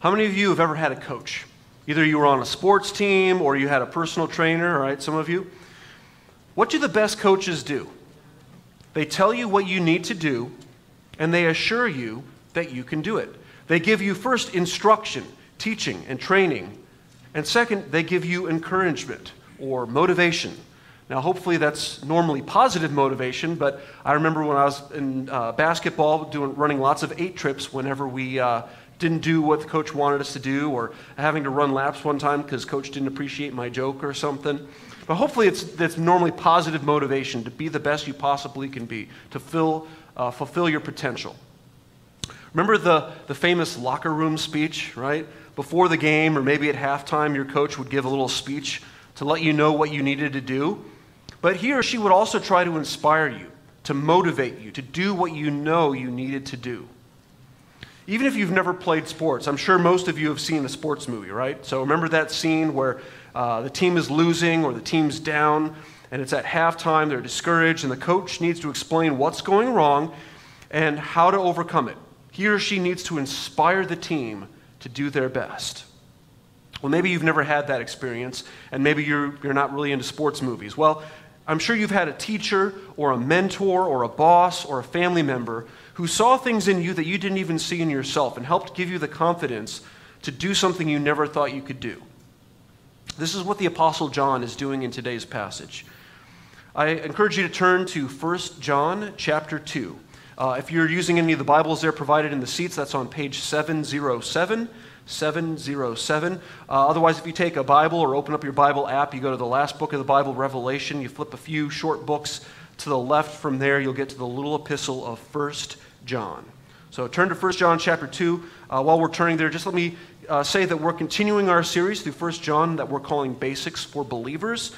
How many of you have ever had a coach? Either you were on a sports team or you had a personal trainer, all right, some of you. What do the best coaches do? They tell you what you need to do, and they assure you that you can do it. They give you first instruction, teaching, and training. And second, they give you encouragement or motivation. Now, hopefully, that's normally positive motivation, but I remember when I was in uh, basketball doing, running lots of eight trips whenever we uh, didn't do what the coach wanted us to do, or having to run laps one time because coach didn't appreciate my joke or something. But hopefully, it's, it's normally positive motivation to be the best you possibly can be, to fill, uh, fulfill your potential. Remember the, the famous locker room speech, right? Before the game, or maybe at halftime, your coach would give a little speech to let you know what you needed to do. But he or she would also try to inspire you, to motivate you, to do what you know you needed to do. Even if you've never played sports, I'm sure most of you have seen a sports movie, right? So remember that scene where uh, the team is losing or the team's down, and it's at halftime, they're discouraged, and the coach needs to explain what's going wrong and how to overcome it. He or she needs to inspire the team to do their best. Well, maybe you've never had that experience, and maybe you're, you're not really into sports movies. Well, I'm sure you've had a teacher or a mentor or a boss or a family member who saw things in you that you didn't even see in yourself and helped give you the confidence to do something you never thought you could do. This is what the Apostle John is doing in today's passage. I encourage you to turn to 1 John chapter 2. Uh, if you're using any of the Bibles there provided in the seats, that's on page 707. 707. Uh, otherwise, if you take a Bible or open up your Bible app, you go to the last book of the Bible, Revelation, you flip a few short books to the left from there, you'll get to the little epistle of 1 John. So turn to 1 John chapter 2. Uh, while we're turning there, just let me uh, say that we're continuing our series through 1 John that we're calling Basics for Believers.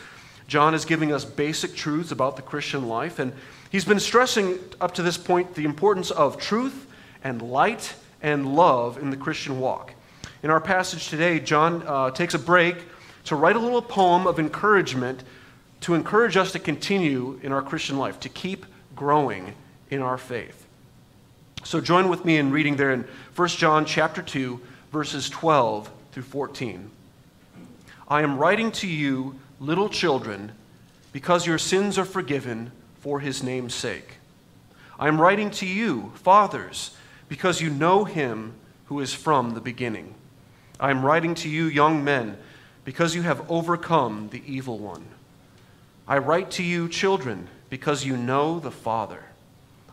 John is giving us basic truths about the Christian life, and he's been stressing up to this point the importance of truth and light and love in the Christian walk. In our passage today, John uh, takes a break to write a little poem of encouragement to encourage us to continue in our Christian life, to keep growing in our faith. So join with me in reading there in 1 John chapter 2 verses 12 through 14. I am writing to you, little children, because your sins are forgiven for his name's sake. I am writing to you, fathers, because you know him who is from the beginning. I am writing to you, young men, because you have overcome the evil one. I write to you, children, because you know the Father.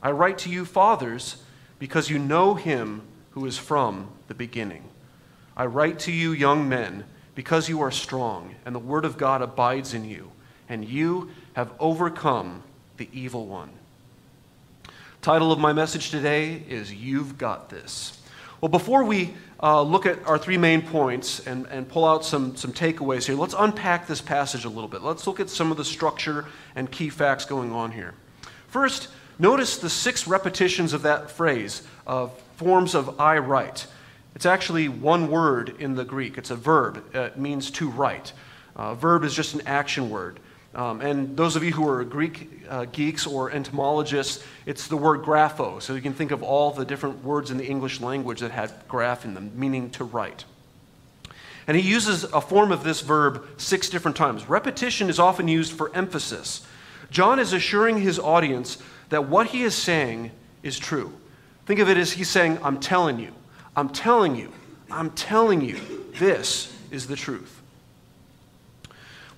I write to you, fathers, because you know him who is from the beginning. I write to you, young men, because you are strong, and the word of God abides in you, and you have overcome the evil one. Title of my message today is You've Got This. Well, before we uh, look at our three main points and, and pull out some, some takeaways here, let's unpack this passage a little bit. Let's look at some of the structure and key facts going on here. First, notice the six repetitions of that phrase of forms of I write. It's actually one word in the Greek. It's a verb. It means to write. Uh, verb is just an action word. Um, and those of you who are Greek uh, geeks or entomologists, it's the word grapho. So you can think of all the different words in the English language that had graph in them, meaning to write. And he uses a form of this verb six different times. Repetition is often used for emphasis. John is assuring his audience that what he is saying is true. Think of it as he's saying, I'm telling you, I'm telling you, I'm telling you, this is the truth.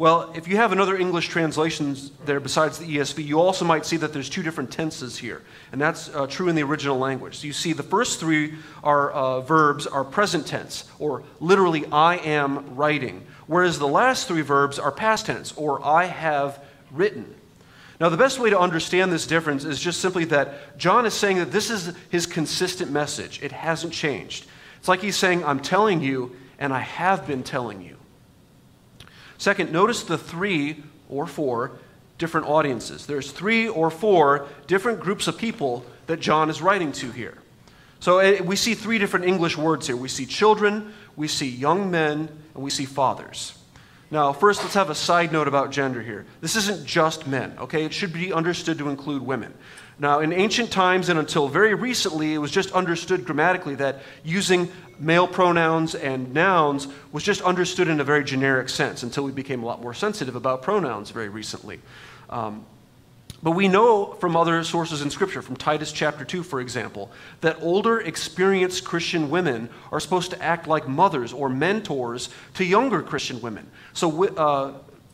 Well, if you have another English translation there besides the ESV, you also might see that there's two different tenses here, and that's uh, true in the original language. So you see the first three are uh, verbs are present tense, or literally I am writing, whereas the last three verbs are past tense, or I have written. Now, the best way to understand this difference is just simply that John is saying that this is his consistent message. It hasn't changed. It's like he's saying, I'm telling you, and I have been telling you. Second, notice the three or four different audiences. There's three or four different groups of people that John is writing to here. So eh, we see three different English words here. We see children, we see young men, and we see fathers. Now, first, let's have a side note about gender here. This isn't just men, okay? It should be understood to include women. Now, in ancient times and until very recently, it was just understood grammatically that using male pronouns and nouns was just understood in a very generic sense until we became a lot more sensitive about pronouns very recently. Um, but we know from other sources in Scripture, from Titus chapter 2, for example, that older, experienced Christian women are supposed to act like mothers or mentors to younger Christian women. So, uh,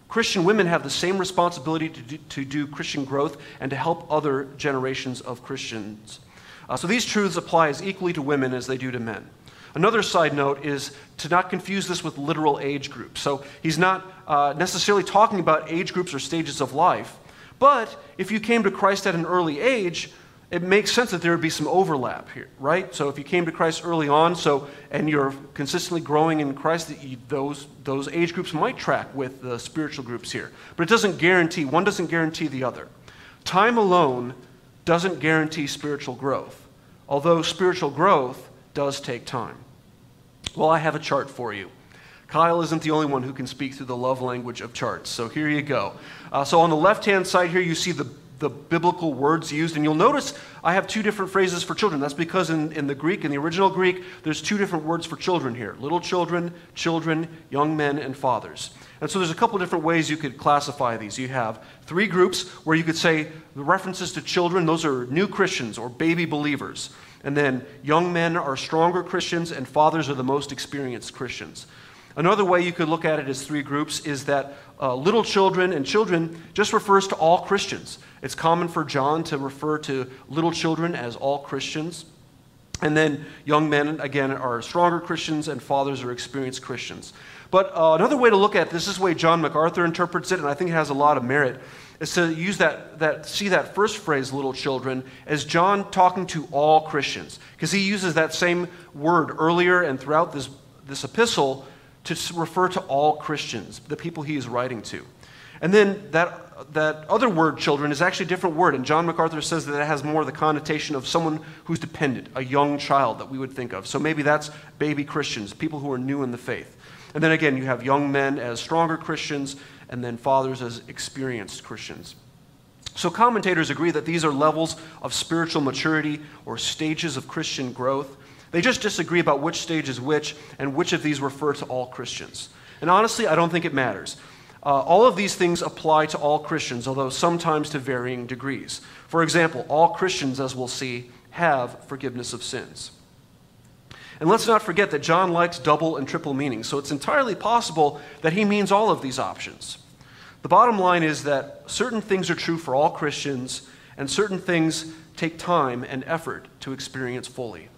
Christian women have the same responsibility to do, to do, Christian growth and to help other generations of Christians. Uh, so, these truths apply as equally to women as they do to men. Another side note is to not confuse this with literal age groups. So, he's not uh, necessarily talking about age groups or stages of life. But if you came to Christ at an early age, it makes sense that there would be some overlap here, right? So if you came to Christ early on, so and you're consistently growing in Christ, those those age groups might track with the spiritual groups here. But it doesn't guarantee one doesn't guarantee the other. Time alone doesn't guarantee spiritual growth, although spiritual growth does take time. Well, I have a chart for you. Kyle isn't the only one who can speak through the love language of charts. So here you go. Uh, so on the left hand side here, you see the, the biblical words used. And you'll notice I have two different phrases for children. That's because in, in the Greek, in the original Greek, there's two different words for children here little children, children, young men, and fathers. And so there's a couple different ways you could classify these. You have three groups where you could say the references to children, those are new Christians or baby believers. And then young men are stronger Christians, and fathers are the most experienced Christians. Another way you could look at it as three groups is that uh, little children and children just refers to all Christians. It's common for John to refer to little children as all Christians. And then young men, again, are stronger Christians, and fathers are experienced Christians. But uh, another way to look at this, this is the way John MacArthur interprets it, and I think it has a lot of merit, is to use that, that see that first phrase, little children, as John talking to all Christians. Because he uses that same word earlier and throughout this, this epistle to refer to all Christians, the people he is writing to. And then that, that other word, children, is actually a different word. And John MacArthur says that it has more the connotation of someone who's dependent, a young child that we would think of. So maybe that's baby Christians, people who are new in the faith. And then again, you have young men as stronger Christians, and then fathers as experienced Christians. So commentators agree that these are levels of spiritual maturity or stages of Christian growth. They just disagree about which stage is which and which of these refer to all Christians. And honestly, I don't think it matters. Uh, all of these things apply to all Christians, although sometimes to varying degrees. For example, all Christians, as we'll see, have forgiveness of sins. And let's not forget that John likes double and triple meanings, so it's entirely possible that he means all of these options. The bottom line is that certain things are true for all Christians, and certain things take time and effort to experience fully.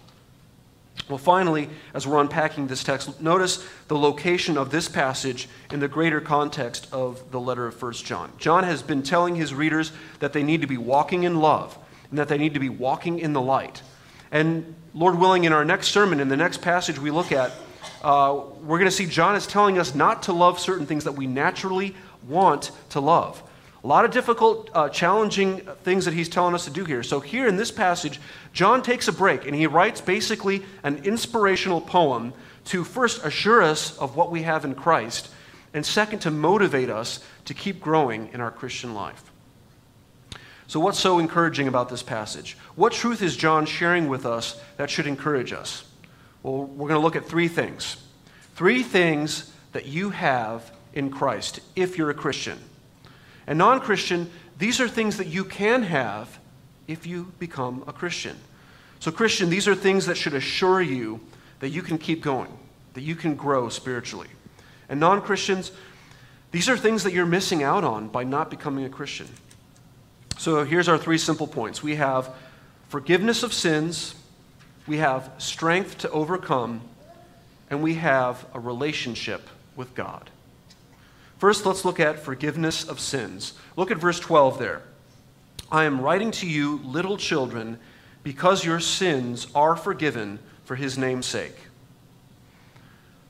Well, finally, as we're unpacking this text, notice the location of this passage in the greater context of the letter of 1 John. John has been telling his readers that they need to be walking in love and that they need to be walking in the light. And Lord willing, in our next sermon, in the next passage we look at, uh, we're going to see John is telling us not to love certain things that we naturally want to love. A lot of difficult, uh, challenging things that he's telling us to do here. So, here in this passage, John takes a break and he writes basically an inspirational poem to first assure us of what we have in Christ, and second, to motivate us to keep growing in our Christian life. So, what's so encouraging about this passage? What truth is John sharing with us that should encourage us? Well, we're going to look at three things. Three things that you have in Christ if you're a Christian. And non Christian, these are things that you can have if you become a Christian. So, Christian, these are things that should assure you that you can keep going, that you can grow spiritually. And non Christians, these are things that you're missing out on by not becoming a Christian. So, here's our three simple points we have forgiveness of sins, we have strength to overcome, and we have a relationship with God. First, let's look at forgiveness of sins. Look at verse 12 there. I am writing to you, little children, because your sins are forgiven for his name's sake.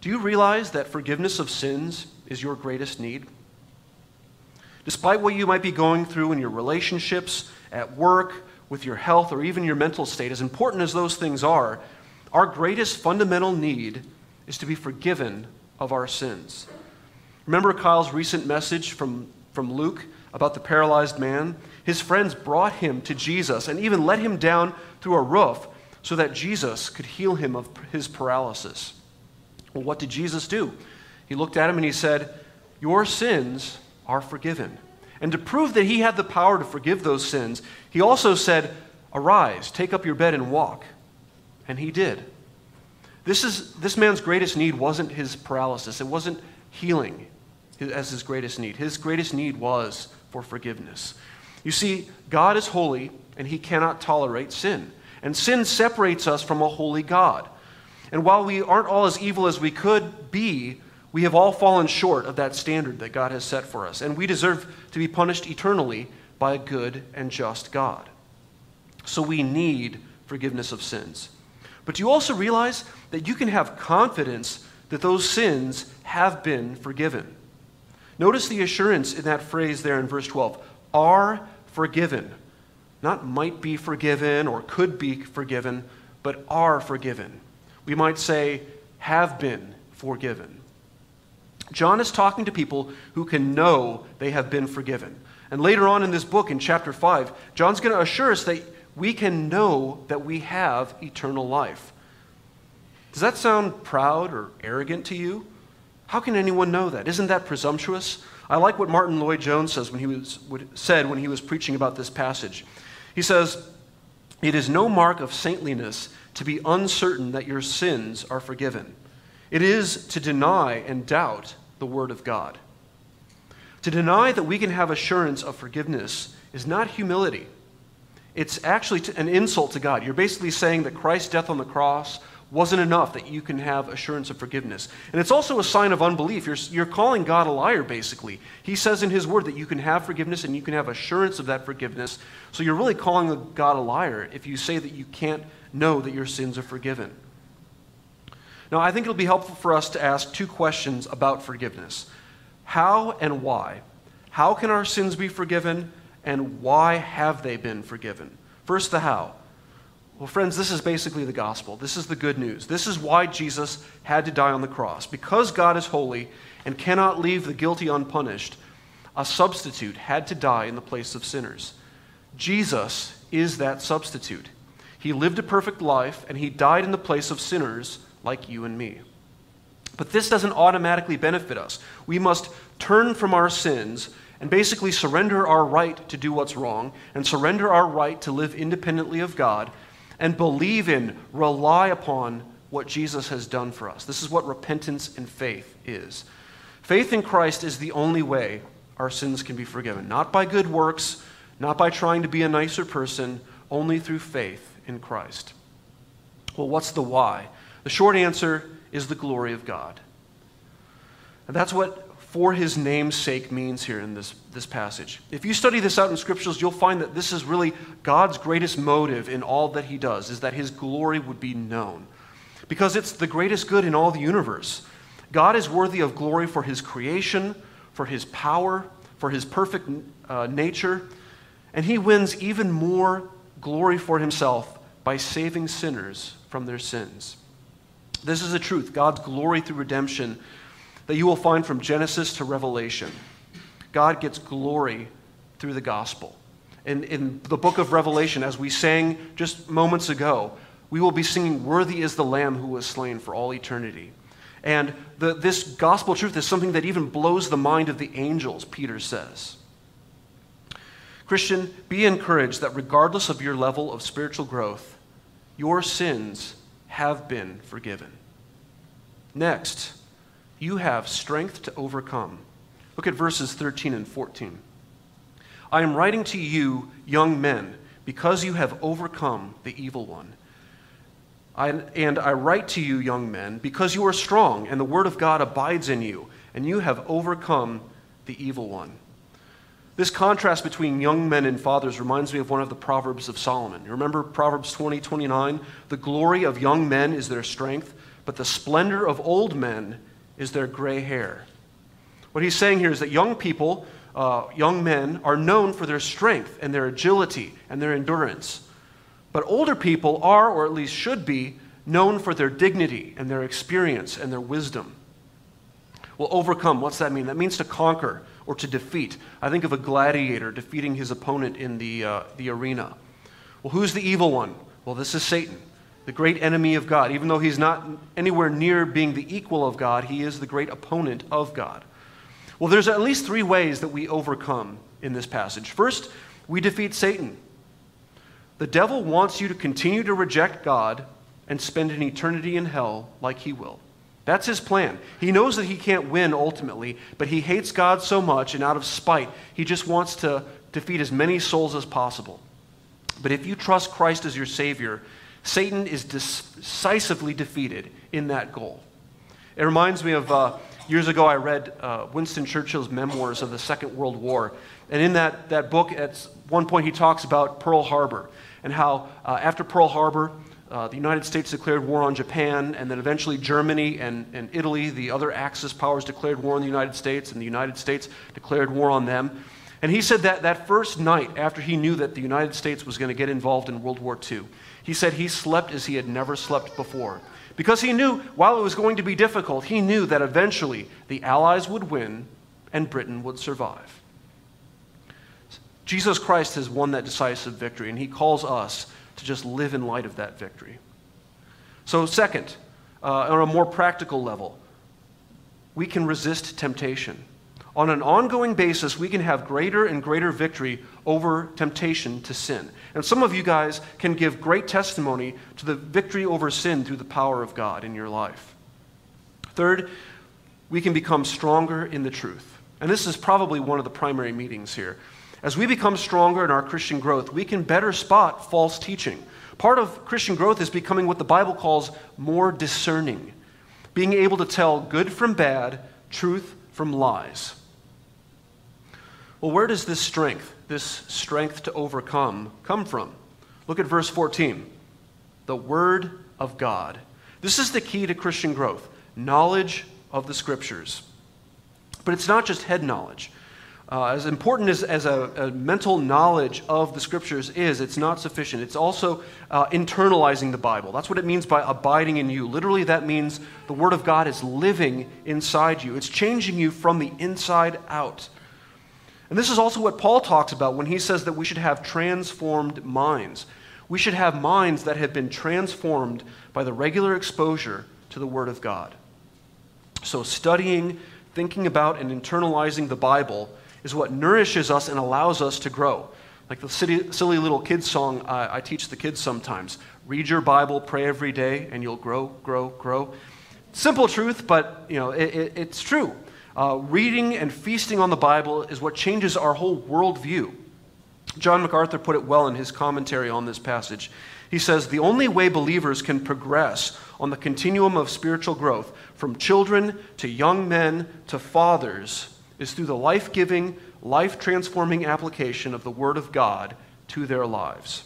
Do you realize that forgiveness of sins is your greatest need? Despite what you might be going through in your relationships, at work, with your health, or even your mental state, as important as those things are, our greatest fundamental need is to be forgiven of our sins. Remember Kyle's recent message from, from Luke about the paralyzed man? his friends brought him to Jesus and even let him down through a roof so that Jesus could heal him of his paralysis. Well, what did Jesus do? He looked at him and he said, Your sins are forgiven. And to prove that he had the power to forgive those sins, he also said, Arise, take up your bed and walk. And he did. This, is, this man's greatest need wasn't his paralysis, it wasn't healing as his greatest need. His greatest need was for forgiveness. You see, God is holy and he cannot tolerate sin. And sin separates us from a holy God. And while we aren't all as evil as we could be, we have all fallen short of that standard that God has set for us. And we deserve to be punished eternally by a good and just God. So we need forgiveness of sins. But do you also realize that you can have confidence that those sins have been forgiven? Notice the assurance in that phrase there in verse 12 are forgiven. Not might be forgiven or could be forgiven, but are forgiven. We might say, have been forgiven. John is talking to people who can know they have been forgiven. And later on in this book, in chapter 5, John's going to assure us that we can know that we have eternal life. Does that sound proud or arrogant to you? How can anyone know that? Isn't that presumptuous? I like what Martyn Lloyd-Jones says when he was, said when he was preaching about this passage. He says, It is no mark of saintliness to be uncertain that your sins are forgiven. It is to deny and doubt the Word of God. To deny that we can have assurance of forgiveness is not humility. It's actually an insult to God. You're basically saying that Christ's death on the cross wasn't enough that you can have assurance of forgiveness. And it's also a sign of unbelief. You're, you're calling God a liar, basically. He says in His Word that you can have forgiveness and you can have assurance of that forgiveness. So you're really calling God a liar if you say that you can't know that your sins are forgiven. Now, I think it'll be helpful for us to ask two questions about forgiveness How and why? How can our sins be forgiven, and why have they been forgiven? First, the how. Well, friends, this is basically the gospel. This is the good news. This is why Jesus had to die on the cross. Because God is holy and cannot leave the guilty unpunished, a substitute had to die in the place of sinners. Jesus is that substitute. He lived a perfect life and he died in the place of sinners like you and me. But this doesn't automatically benefit us. We must turn from our sins and basically surrender our right to do what's wrong and surrender our right to live independently of God and believe in, rely upon what Jesus has done for us. This is what repentance and faith is. Faith in Christ is the only way our sins can be forgiven. Not by good works, not by trying to be a nicer person, only through faith in Christ. Well, what's the why? The short answer is the glory of God. And that's what for his name's sake means here in this, this passage. If you study this out in scriptures, you'll find that this is really God's greatest motive in all that he does, is that his glory would be known. Because it's the greatest good in all the universe. God is worthy of glory for his creation, for his power, for his perfect uh, nature, and he wins even more glory for himself by saving sinners from their sins. This is the truth God's glory through redemption that you will find from Genesis to Revelation. God gets glory through the gospel. In, in the book of Revelation, as we sang just moments ago, we will be singing, Worthy is the Lamb who was slain for all eternity. And the, this gospel truth is something that even blows the mind of the angels, Peter says. Christian, be encouraged that regardless of your level of spiritual growth, your sins have been forgiven. Next, you have strength to overcome. Look at verses 13 and 14. I am writing to you, young men, because you have overcome the evil one. I, and I write to you, young men, because you are strong, and the word of God abides in you, and you have overcome the evil one. This contrast between young men and fathers reminds me of one of the Proverbs of Solomon. You remember Proverbs 20, 29? The glory of young men is their strength, but the splendor of old men is their gray hair. What he's saying here is that young people, uh, young men, are known for their strength and their agility and their endurance. But older people are, or at least should be, known for their dignity and their experience and their wisdom. Well, overcome, what's that mean? That means to conquer or to defeat. I think of a gladiator defeating his opponent in the, uh, the arena. Well, who's the evil one? Well, this is Satan, the great enemy of God. Even though he's not anywhere near being the equal of God, he is the great opponent of God. Well, there's at least three ways that we overcome in this passage. First, we defeat Satan. The devil wants you to continue to reject God and spend an eternity in hell like he will. That's his plan. He knows that he can't win ultimately, but he hates God so much, and out of spite, he just wants to defeat as many souls as possible. But if you trust Christ as your Savior, Satan is decisively defeated in that goal. It reminds me of uh, years ago, I read uh, Winston Churchill's memoirs of the Second World War. And in that, that book, at one point, he talks about Pearl Harbor and how uh, after Pearl Harbor, uh, the United States declared war on Japan, and then eventually Germany and, and Italy, the other Axis powers, declared war on the United States, and the United States declared war on them. And he said that that first night, after he knew that the United States was going to get involved in World War II, he said he slept as he had never slept before. Because he knew, while it was going to be difficult, he knew that eventually the Allies would win and Britain would survive. Jesus Christ has won that decisive victory, and he calls us to just live in light of that victory. So, second, uh, on a more practical level, we can resist temptation. On an ongoing basis, we can have greater and greater victory over temptation to sin. And some of you guys can give great testimony to the victory over sin through the power of God in your life. Third, we can become stronger in the truth. And this is probably one of the primary meetings here. As we become stronger in our Christian growth, we can better spot false teaching. Part of Christian growth is becoming what the Bible calls more discerning, being able to tell good from bad, truth from lies. Well, where does this strength, this strength to overcome, come from? Look at verse 14. The Word of God. This is the key to Christian growth knowledge of the Scriptures. But it's not just head knowledge. Uh, as important as, as a, a, mental knowledge of the scriptures is, it's not sufficient. It's also uh, internalizing the Bible. That's what it means by abiding in you. Literally, that means the Word of God is living inside you, it's changing you from the inside out. And this is also what Paul talks about when he says that we should have transformed minds. We should have minds that have been transformed by the regular exposure to the Word of God. So, studying, thinking about, and internalizing the Bible is what nourishes us and allows us to grow. Like the silly, silly little kids song I, I teach the kids sometimes read your Bible, pray every day, and you'll grow, grow, grow. Simple truth, but you know, it, it, it's true. Uh, reading and feasting on the Bible is what changes our whole worldview. John MacArthur put it well in his commentary on this passage. He says, The only way believers can progress on the continuum of spiritual growth, from children to young men to fathers, is through the life giving, life transforming application of the Word of God to their lives.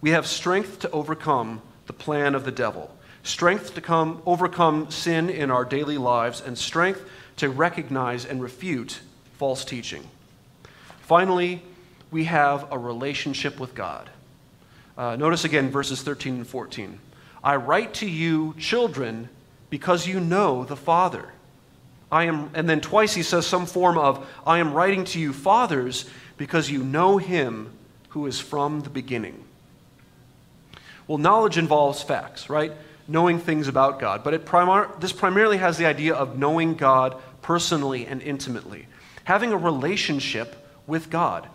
We have strength to overcome the plan of the devil, strength to come, overcome sin in our daily lives, and strength to recognize and refute false teaching. Finally, we have a relationship with God. Uh, notice again verses 13 and 14. I write to you, children, because you know the Father. I am, and then twice he says some form of, I am writing to you, fathers, because you know him who is from the beginning. Well, knowledge involves facts, right? Knowing things about God. But it primar- this primarily has the idea of knowing God personally and intimately, having a relationship with God.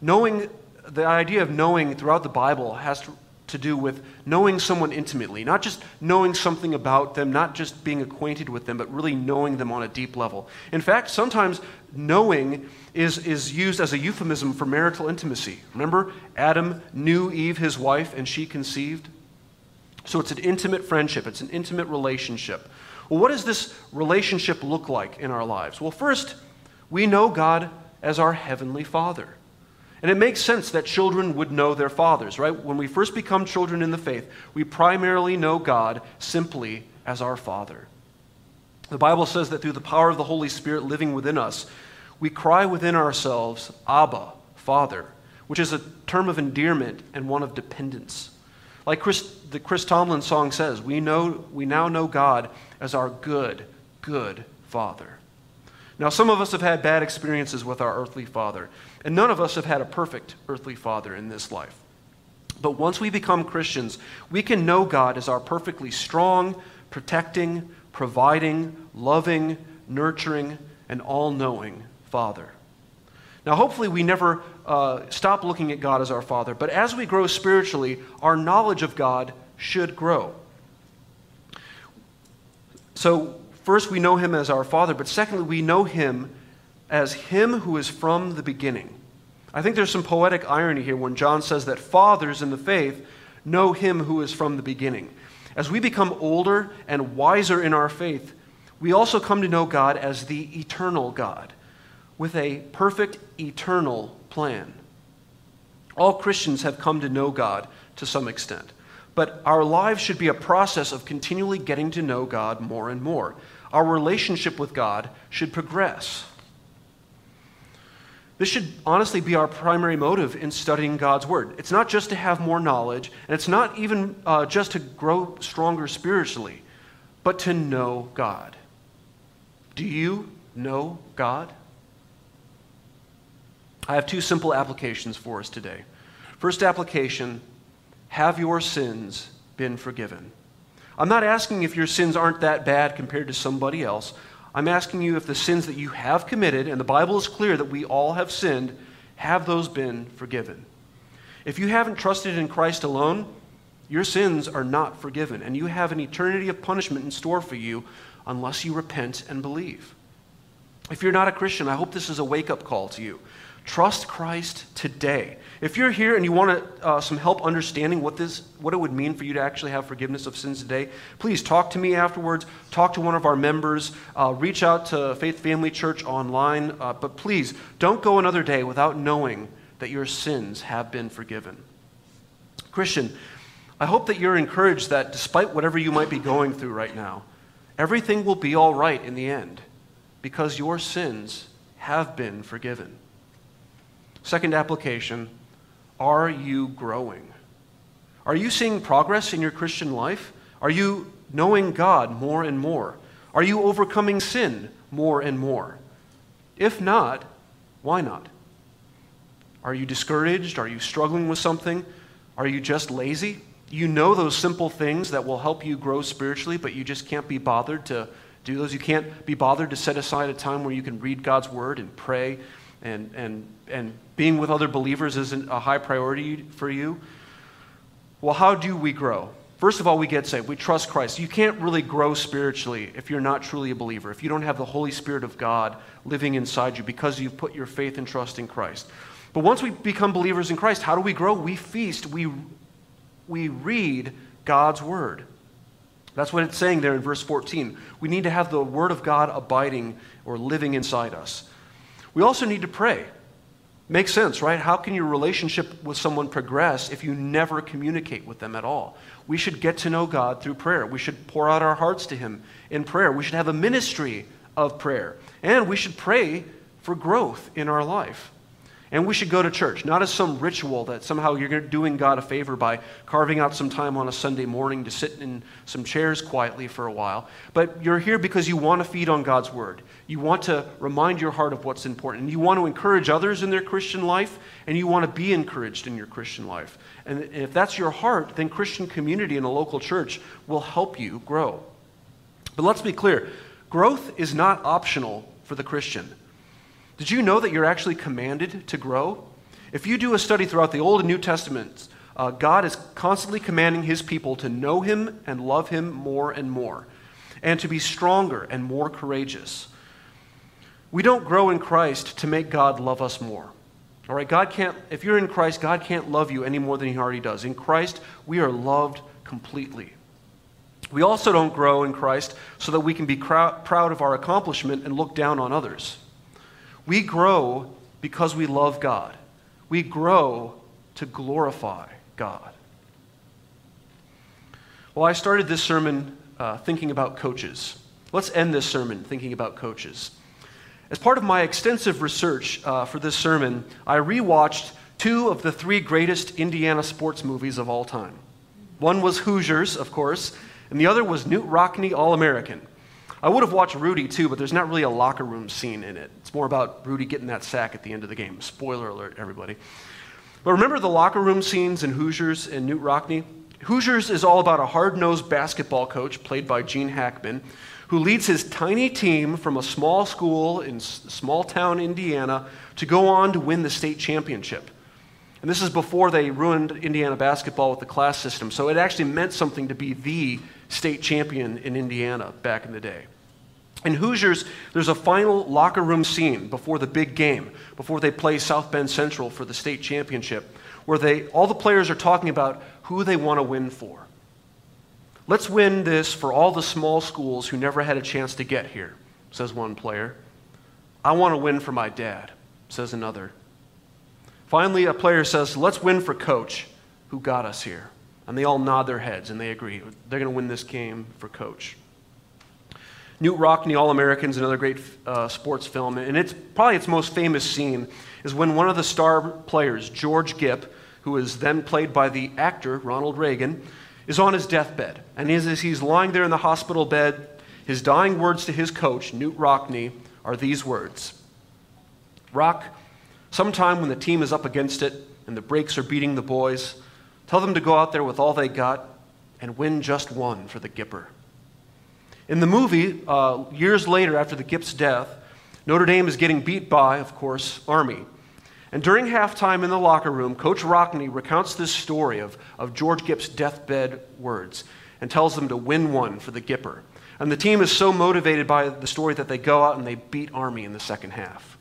Knowing, the idea of knowing throughout the Bible has to to do with knowing someone intimately, not just knowing something about them, not just being acquainted with them, but really knowing them on a deep level. In fact, sometimes knowing is, is used as a euphemism for marital intimacy. Remember, Adam knew Eve, his wife, and she conceived? So it's an intimate friendship, it's an intimate relationship. Well, what does this relationship look like in our lives? Well, first, we know God as our Heavenly Father. And it makes sense that children would know their fathers, right? When we first become children in the faith, we primarily know God simply as our Father. The Bible says that through the power of the Holy Spirit living within us, we cry within ourselves, Abba, Father, which is a term of endearment and one of dependence. Like Chris, the Chris Tomlin song says, we, know, we now know God as our good, good Father. Now, some of us have had bad experiences with our earthly father, and none of us have had a perfect earthly father in this life. But once we become Christians, we can know God as our perfectly strong, protecting, providing, loving, nurturing, and all knowing Father. Now, hopefully, we never uh, stop looking at God as our Father, but as we grow spiritually, our knowledge of God should grow. So, first, we know Him as our Father, but secondly, we know Him as Him who is from the beginning. I think there's some poetic irony here when John says that fathers in the faith know Him who is from the beginning. As we become older and wiser in our faith, we also come to know God as the eternal God with a perfect eternal plan. All Christians have come to know God to some extent, but our lives should be a process of continually getting to know God more and more. Our relationship with God should progress. This should honestly be our primary motive in studying God's Word. It's not just to have more knowledge, and it's not even uh, just to grow stronger spiritually, but to know God. Do you know God? I have two simple applications for us today. First application Have your sins been forgiven? I'm not asking if your sins aren't that bad compared to somebody else. I'm asking you if the sins that you have committed, and the Bible is clear that we all have sinned, have those been forgiven? If you haven't trusted in Christ alone, your sins are not forgiven, and you have an eternity of punishment in store for you unless you repent and believe. If you're not a Christian, I hope this is a wake up call to you. Trust Christ today. If you're here and you want uh, some help understanding what, this, what it would mean for you to actually have forgiveness of sins today, please talk to me afterwards. Talk to one of our members. Uh, reach out to Faith Family Church online. Uh, but please, don't go another day without knowing that your sins have been forgiven. Christian, I hope that you're encouraged that despite whatever you might be going through right now, everything will be all right in the end because your sins have been forgiven. Second application Are you growing? Are you seeing progress in your Christian life? Are you knowing God more and more? Are you overcoming sin more and more? If not, why not? Are you discouraged? Are you struggling with something? Are you just lazy? You know those simple things that will help you grow spiritually, but you just can't be bothered to do those. You can't be bothered to set aside a time where you can read God's word and pray and, and, and being with other believers isn't a high priority for you. Well, how do we grow? First of all, we get saved. We trust Christ. You can't really grow spiritually if you're not truly a believer, if you don't have the Holy Spirit of God living inside you because you've put your faith and trust in Christ. But once we become believers in Christ, how do we grow? We feast, we, we read God's Word. That's what it's saying there in verse 14. We need to have the Word of God abiding or living inside us. We also need to pray. Makes sense, right? How can your relationship with someone progress if you never communicate with them at all? We should get to know God through prayer. We should pour out our hearts to Him in prayer. We should have a ministry of prayer. And we should pray for growth in our life. And we should go to church, not as some ritual that somehow you're doing God a favor by carving out some time on a Sunday morning to sit in some chairs quietly for a while. But you're here because you want to feed on God's word. You want to remind your heart of what's important. You want to encourage others in their Christian life, and you want to be encouraged in your Christian life. And if that's your heart, then Christian community in a local church will help you grow. But let's be clear growth is not optional for the Christian. Did you know that you're actually commanded to grow? If you do a study throughout the Old and New Testaments, uh, God is constantly commanding his people to know him and love him more and more, and to be stronger and more courageous. We don't grow in Christ to make God love us more. All right, God can't, if you're in Christ, God can't love you any more than he already does. In Christ, we are loved completely. We also don't grow in Christ so that we can be proud of our accomplishment and look down on others. We grow because we love God. We grow to glorify God. Well, I started this sermon uh, thinking about coaches. Let's end this sermon thinking about coaches. As part of my extensive research uh, for this sermon, I rewatched two of the three greatest Indiana sports movies of all time. One was Hoosiers, of course, and the other was Knute Rockne All American. I would have watched Rudy too, but there's not really a locker room scene in it. It's more about Rudy getting that sack at the end of the game. Spoiler alert, everybody. But remember the locker room scenes in Hoosiers and Knute Rockne? Hoosiers is all about a hard nosed basketball coach, played by Gene Hackman, who leads his tiny team from a small school in small town Indiana to go on to win the state championship. And this is before they ruined Indiana basketball with the class system. So it actually meant something to be the state champion in Indiana back in the day. In Hoosiers, there's a final locker room scene before the big game, before they play South Bend Central for the state championship, where they, all the players are talking about who they want to win for. Let's win this for all the small schools who never had a chance to get here, says one player. I want to win for my dad, says another. Finally, a player says, Let's win for coach who got us here. And they all nod their heads and they agree. They're going to win this game for coach. Knute Rockne, All Americans, another great uh, sports film, and it's probably its most famous scene is when one of the star players, George Gipp, who is then played by the actor Ronald Reagan, is on his deathbed. And as he's lying there in the hospital bed, his dying words to his coach, Knute Rockne, are these words Rock, sometime when the team is up against it and the breaks are beating the boys, tell them to go out there with all they got and win just one for the Gipper. In the movie, uh, years later after the Gipp's death, Notre Dame is getting beat by, of course, Army. And during halftime in the locker room, Coach Rockne recounts this story of, of George Gipp's deathbed words and tells them to win one for the Gipper. And the team is so motivated by the story that they go out and they beat Army in the second half.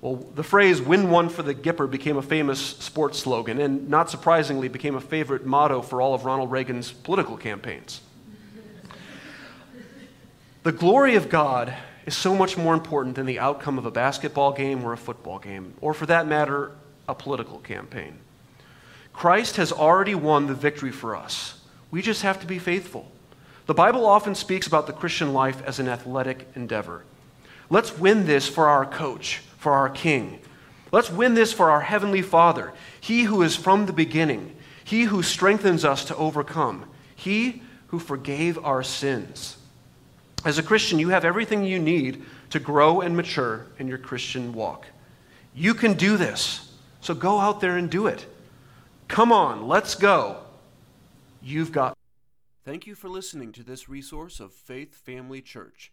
Well, the phrase win one for the Gipper became a famous sports slogan and, not surprisingly, became a favorite motto for all of Ronald Reagan's political campaigns. The glory of God is so much more important than the outcome of a basketball game or a football game, or for that matter, a political campaign. Christ has already won the victory for us. We just have to be faithful. The Bible often speaks about the Christian life as an athletic endeavor. Let's win this for our coach, for our king. Let's win this for our heavenly Father, he who is from the beginning, he who strengthens us to overcome, he who forgave our sins. As a Christian, you have everything you need to grow and mature in your Christian walk. You can do this, so go out there and do it. Come on, let's go. You've got. Thank you for listening to this resource of Faith Family Church.